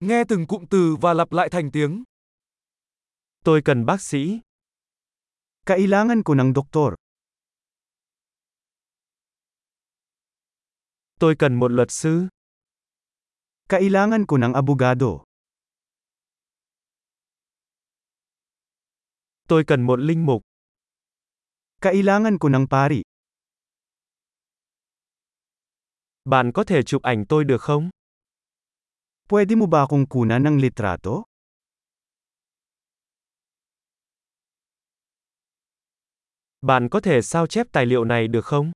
Nghe từng cụm từ và lặp lại thành tiếng. Tôi cần bác sĩ. Kailangan ko ng doktor. Tôi cần một luật sư. Kailangan ko ng abogado. Tôi cần một linh mục. Kailangan ko ng pari. Bạn có thể chụp ảnh tôi được không? Pwede mo ba akong kunan ng litrato? Bạn có thể sao chép tài liệu này được không?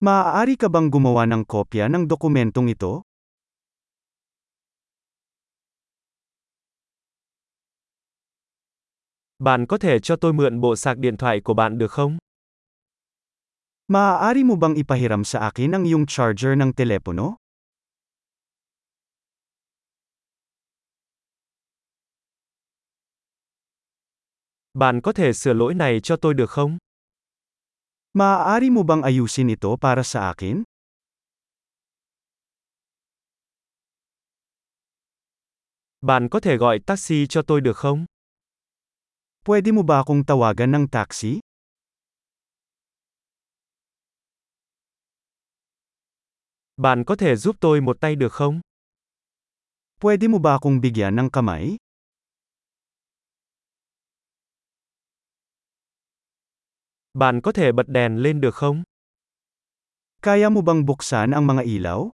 Maaari ka bang gumawa ng kopya ng dokumentong ito? Bạn có thể cho tôi mượn bộ sạc điện thoại của bạn được không? Maaari mo bang ipahiram sa akin ang iyong charger ng telepono? Bạn có thể sửa lỗi này cho tôi được không? Maaari mo bang ayusin ito para sa akin? Bạn có thể gọi taxi cho tôi được không? Pwede mo ba akong tawagan ng taxi? Bạn có thể giúp tôi một tay được không? Pwede mo ba akong bigyan ng kamay? Bạn có thể bật đèn lên được không? Kaya mo bang buksan ang mga ilaw?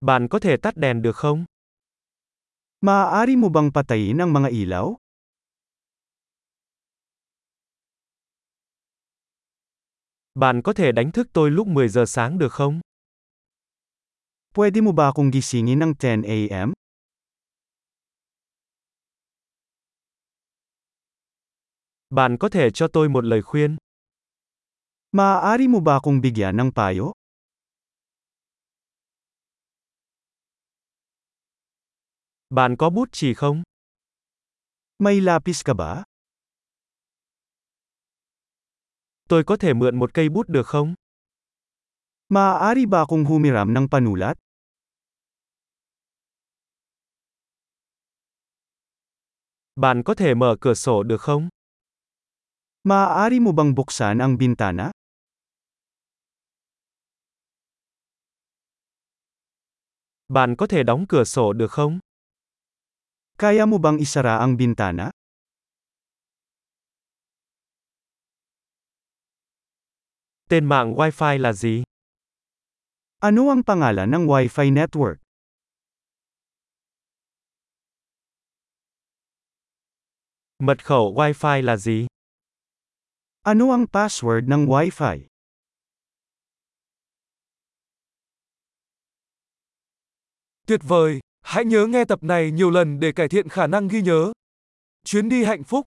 Bạn có thể tắt đèn được không? Maaari mo bang patayin ang mga ilaw? Bạn có thể đánh thức tôi lúc 10 giờ sáng được không? Pwede mo ba akong gisingin ng 10 a.m.? Bạn có thể cho tôi một lời khuyên. Maaari mo ba akong bigyan ng payo? Bạn có bút chì không? May lapis ka ba? Tôi có thể mượn một cây bút được không? Maaari ba akong humiram ng panulat? Bạn có thể mở cửa sổ được không? Maaari mo bang buksan ang bintana? Bạn có thể đóng cửa sổ được không? Kaya mo bang isara ang bintana? Tên mạng Wi-Fi là gì? Ano ang pangalan ng Wi-Fi network? Mật khẩu Wi-Fi là gì? Ano ang password ng Wi-Fi? Tuyệt vời! Hãy nhớ nghe tập này nhiều lần để cải thiện khả năng ghi nhớ. Chuyến đi hạnh phúc